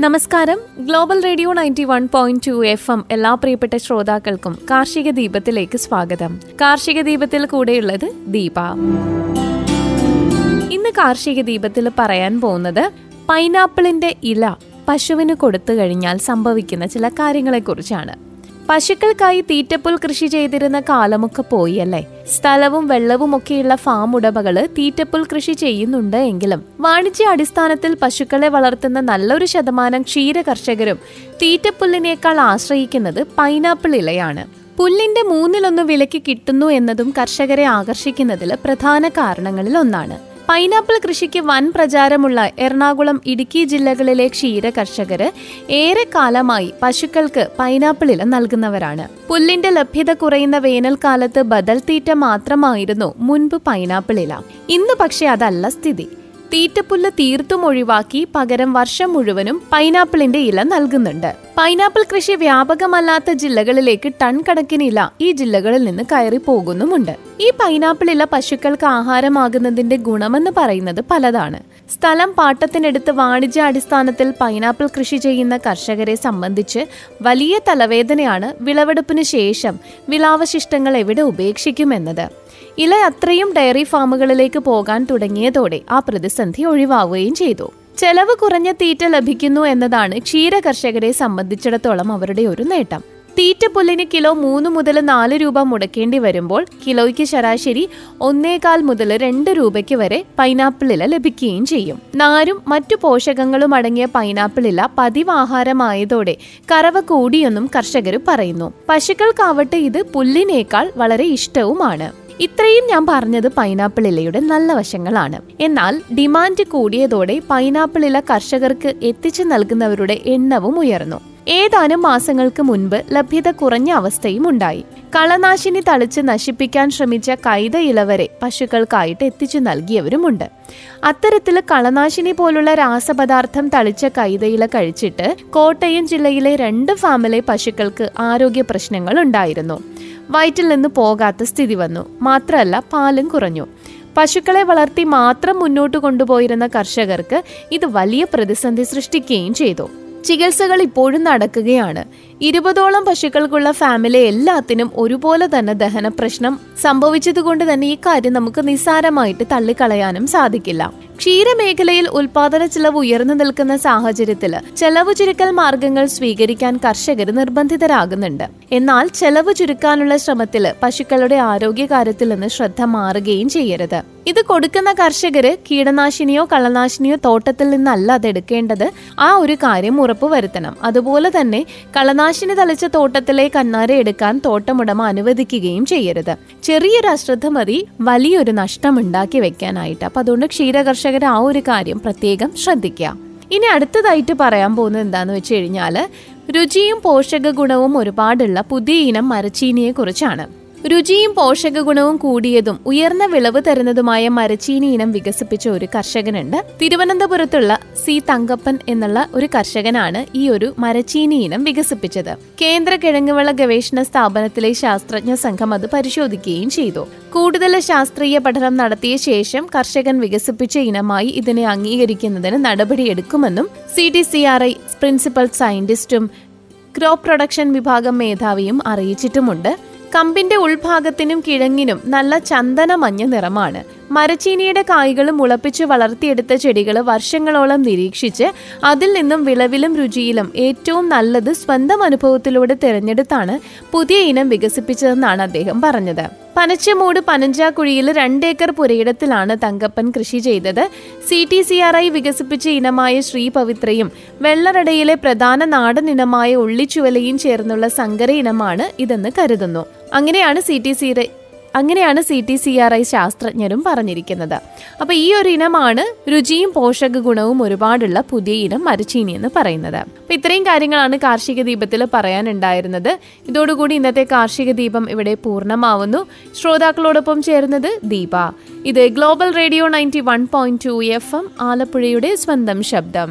നമസ്കാരം. Global radio ninety one point two F M എല്ലാ പ്രിയപ്പെട്ട ശ്രോതാക്കൾക്കും കാർഷിക ദീപത്തിലേക്ക് സ്വാഗതം. കാർഷിക ദീപത്തിൽ കൂടെയുള്ളത് ദീപ. ഇന്ന് കാർഷിക ദീപത്തിൽ പറയാൻ പോകുന്നത് പൈനാപ്പിളിന്റെ ഇല പശുവിന് കൊടുത്തു കഴിഞ്ഞാൽ സംഭവിക്കുന്ന ചില കാര്യങ്ങളെക്കുറിച്ചാണ്. പശുക്കൾക്കായി തീറ്റപ്പുൽ കൃഷി ചെയ്തിരുന്ന കാലമൊക്കെ പോയി അല്ലേ? സ്ഥലവും വെള്ളവും ഒക്കെയുള്ള ഫാം ഉടമകൾ തീറ്റപ്പുൽ കൃഷി ചെയ്യുന്നുണ്ട് എങ്കിലും വാണിജ്യ അടിസ്ഥാനത്തിൽ പശുക്കളെ വളർത്തുന്ന നല്ലൊരു ശതമാനം ക്ഷീര കർഷകരും തീറ്റപ്പുല്ലിനേക്കാൾ ആശ്രയിക്കുന്നത് പൈനാപ്പിൾ ഇലയാണ്. പുല്ലിന്റെ മൂന്നിലൊന്ന് വിലയ്ക്ക് കിട്ടുന്നു എന്നതും കർഷകരെ ആകർഷിക്കുന്നതിൽ പ്രധാന കാരണങ്ങളിൽ ഒന്നാണ്. പൈനാപ്പിൾ കൃഷിക്ക് വൻ പ്രചാരമുള്ള എറണാകുളം ഇടുക്കി ജില്ലകളിലെ ക്ഷീര കർഷകര് ഏറെ കാലമായി പശുക്കൾക്ക് പൈനാപ്പിൾ ഇല നൽകുന്നവരാണ്. പുല്ലിന്റെ ലഭ്യത കുറയുന്ന വേനൽക്കാലത്ത് ബദൽ തീറ്റ മാത്രമായിരുന്നു മുൻപ് പൈനാപ്പിൾ ഇല ഇന്ന് പക്ഷേ അതല്ല സ്ഥിതി. തീറ്റപ്പുല്ല് തീർത്തും ഒഴിവാക്കി പകരം വർഷം മുഴുവനും പൈനാപ്പിളിന്റെ ഇല നൽകുന്നുണ്ട്. പൈനാപ്പിൾ കൃഷി വ്യാപകമല്ലാത്ത ജില്ലകളിലേക്ക് ടൺ കണക്കിന് ഇല ഈ ജില്ലകളിൽ നിന്ന് കയറി പോകുന്നുമുണ്ട്. ഈ പൈനാപ്പിൾ ഇല പശുക്കൾക്ക് ആഹാരമാകുന്നതിന്റെ ഗുണമെന്ന് പറയുന്നത് പലതാണ്. സ്ഥലം പാട്ടത്തിനെടുത്ത് വാണിജ്യ അടിസ്ഥാനത്തിൽ പൈനാപ്പിൾ കൃഷി ചെയ്യുന്ന കർഷകരെ സംബന്ധിച്ച് വലിയ തലവേദനയാണ് വിളവെടുപ്പിന് ശേഷം വിളാവശിഷ്ടങ്ങൾ എവിടെ ഉപേക്ഷിക്കുമെന്നത്. ഇല അത്രയും ഡയറി ഫാമുകളിലേക്ക് പോകാൻ തുടങ്ങിയതോടെ ആ പ്രതിസന്ധി ഒഴിവാവുകയും ചെയ്തു. ചെലവ് കുറഞ്ഞ തീറ്റ ലഭിക്കുന്നു എന്നതാണ് ക്ഷീര കർഷകരെ സംബന്ധിച്ചിടത്തോളം അവരുടെ ഒരു നേട്ടം. തീറ്റ പുല്ലിന് കിലോ മൂന്ന് മുതൽ നാല് രൂപ മുടക്കേണ്ടി വരുമ്പോൾ കിലോയ്ക്ക് ശരാശരി ഒന്നേകാൽ മുതൽ രണ്ട് രൂപയ്ക്ക് വരെ പൈനാപ്പിൾ ഇല ലഭിക്കുകയും ചെയ്യും. നാരും മറ്റു പോഷകങ്ങളും അടങ്ങിയ പൈനാപ്പിൾ ഇല പതിവ് ആഹാരമായതോടെ കറവ കൂടിയെന്നും കർഷകർ പറയുന്നു. പശുക്കൾക്കാവട്ടെ ഇത് പുല്ലിനേക്കാൾ വളരെ ഇഷ്ടവുമാണ്. ഇത്രയും ഞാൻ പറഞ്ഞത് പൈനാപ്പിൾ ഇലയുടെ നല്ല വശങ്ങളാണ്. എന്നാൽ ഡിമാൻഡ് കൂടിയതോടെ പൈനാപ്പിൾ ഇല കർഷകർക്ക് എത്തിച്ചു നൽകുന്നവരുടെ എണ്ണവും ഉയർന്നു. ഏതാനും മാസങ്ങൾക്ക് മുൻപ് ലഭ്യത കുറഞ്ഞ അവസ്ഥയും ഉണ്ടായി. കളനാശിനി തളിച്ച് നശിപ്പിക്കാൻ ശ്രമിച്ച കൈത ഇലവരെ പശുക്കൾക്കായിട്ട് എത്തിച്ചു നൽകിയവരുമുണ്ട്. അത്തരത്തിൽ കളനാശിനി പോലുള്ള രാസപദാർത്ഥം തളിച്ച കൈതയില കഴിച്ചിട്ട് കോട്ടയം ജില്ലയിലെ രണ്ട് ഫാമിലെ പശുക്കൾക്ക് ആരോഗ്യ പ്രശ്നങ്ങൾ ഉണ്ടായിരുന്നു. വയറ്റിൽ നിന്ന് പോകാത്ത സ്ഥിതി വന്നു. മാത്രമല്ല പാലും കുറഞ്ഞു. പശുക്കളെ വളർത്തി മാത്രം മുന്നോട്ട് കൊണ്ടുപോയിരുന്ന കർഷകർക്ക് ഇത് വലിയ പ്രതിസന്ധി സൃഷ്ടിക്കുകയും ചെയ്തു. ചികിത്സകൾ ഇപ്പോഴും നടക്കുകയാണ്. ഇരുപതോളം പശുക്കൾക്കുള്ള ഫാമിലി എല്ലാത്തിനും ഒരുപോലെ തന്നെ ദഹന പ്രശ്നം സംഭവിച്ചതുകൊണ്ട് തന്നെ ഈ കാര്യം നമുക്ക് നിസ്സാരമായിട്ട് തള്ളിക്കളയാനും സാധിക്കില്ല. ക്ഷീരമേഖലയിൽ ഉൽപാദന ചെലവ് ഉയർന്നു നിൽക്കുന്ന സാഹചര്യത്തിൽ ചെലവ് ചുരുക്കൽ മാർഗങ്ങൾ സ്വീകരിക്കാൻ കർഷകർ നിർബന്ധിതരാകുന്നുണ്ട്. എന്നാൽ ചെലവ് ചുരുക്കാനുള്ള ശ്രമത്തിൽ പശുക്കളുടെ ആരോഗ്യകാര്യത്തിൽ നിന്ന് ശ്രദ്ധ മാറുകയും ചെയ്യരുത്. ഇത് കൊടുക്കുന്ന കർഷകര് കീടനാശിനിയോ കളനാശിനിയോ തോട്ടത്തിൽ നിന്നല്ല അത് എടുക്കേണ്ടത് ആ ഒരു കാര്യം ഉറപ്പുവരുത്തണം. അതുപോലെ തന്നെ കളനാശിനി തളിച്ച തോട്ടത്തിലെ കന്നാര എടുക്കാൻ തോട്ടമുടമ അനുവദിക്കുകയും ചെയ്യരുത്. ചെറിയൊരു അശ്രദ്ധ മതി വലിയൊരു നഷ്ടം ഉണ്ടാക്കി വെക്കാനായിട്ട്. അപ്പൊ അതുകൊണ്ട് ക്ഷീരകർഷകർ ആ ഒരു കാര്യം പ്രത്യേകം ശ്രദ്ധിക്കുക. ഇനി അടുത്തതായിട്ട് പറയാൻ പോകുന്നത് എന്താന്ന് വെച്ച് കഴിഞ്ഞാൽ രുചിയും പോഷക ഗുണവും ഒരുപാടുള്ള പുതിയ ഇനം മരച്ചീനിയെ കുറിച്ചാണ് രുചിയും പോഷക ഗുണവും കൂടിയതും ഉയർന്ന വിളവ് തരുന്നതുമായ മരച്ചീനി ഇനം വികസിപ്പിച്ച ഒരു കർഷകനുണ്ട്. തിരുവനന്തപുരത്തുള്ള സി തങ്കപ്പൻ എന്നുള്ള ഒരു കർഷകനാണ് ഈ ഒരു മരച്ചീനി ഇനം വികസിപ്പിച്ചത്. കേന്ദ്ര കിഴങ്ങുവിള ഗവേഷണ സ്ഥാപനത്തിലെ ശാസ്ത്രജ്ഞ സംഘം അത് പരിശോധിക്കുകയും ചെയ്തു. കൂടുതൽ ശാസ്ത്രീയ പഠനം നടത്തിയ ശേഷം കർഷകൻ വികസിപ്പിച്ച ഇനമായി ഇതിനെ അംഗീകരിക്കുന്നതിന് നടപടിയെടുക്കുമെന്നും C D C R I principal സയന്റിസ്റ്റും crop production വിഭാഗം മേധാവിയും അറിയിച്ചിട്ടുമുണ്ട്. കമ്പിന്റെ ഉൾഭാഗത്തിനും കിഴങ്ങിനും നല്ല ചന്ദന മഞ്ഞ നിറമാണ്. മരച്ചീനിയുടെ കായ്കൾ മുളപ്പിച്ച് വളർത്തിയെടുത്ത ചെടികൾ വർഷങ്ങളോളം നിരീക്ഷിച്ച് അതിൽ നിന്നും വിളവിലും രുചിയിലും ഏറ്റവും നല്ലത് സ്വന്തം അനുഭവത്തിലൂടെ തിരഞ്ഞെടുത്താണ് പുതിയ ഇനം വികസിപ്പിച്ചതെന്നാണ് അദ്ദേഹം പറഞ്ഞത്. പനച്ചമൂട് പനഞ്ചാക്കുഴിയിൽ രണ്ടേക്കർ പുരയിടത്തിലാണ് തങ്കപ്പൻ കൃഷി ചെയ്തത്. C T C R I വികസിപ്പിച്ച ഇനമായ ശ്രീപവിത്രയും വെള്ളറടയിലെ പ്രധാന നാടൻ ഇനമായ ഉള്ളിച്ചുവലയും ചേർന്നുള്ള സങ്കര ഇനമാണ് ഇതെന്ന് കരുതുന്നു. അങ്ങനെയാണ് സി ടി സി അങ്ങനെയാണ് C T C R I ശാസ്ത്രജ്ഞരും പറഞ്ഞിരിക്കുന്നത്. അപ്പോൾ ഈ ഒരു ഇനമാണ് രുചിയും പോഷക ഗുണവും ഒരുപാടുള്ള പുതിയ ഇനം മരച്ചീനി എന്ന് പറയുന്നത്. അപ്പോൾ ഇത്രയും കാര്യങ്ങളാണ് കാർഷിക ദീപത്തിൽ പറയാനുണ്ടായിരുന്നത്. ഇതോടുകൂടി ഇന്നത്തെ കാർഷിക ദീപം ഇവിടെ പൂർണമാവുന്നു. ശ്രോതാക്കളോടൊപ്പം ചേർന്നത് ദീപ. ഇത് global radio ninety one point two F M ആലപ്പുഴയുടെ സ്വന്തം ശബ്ദം.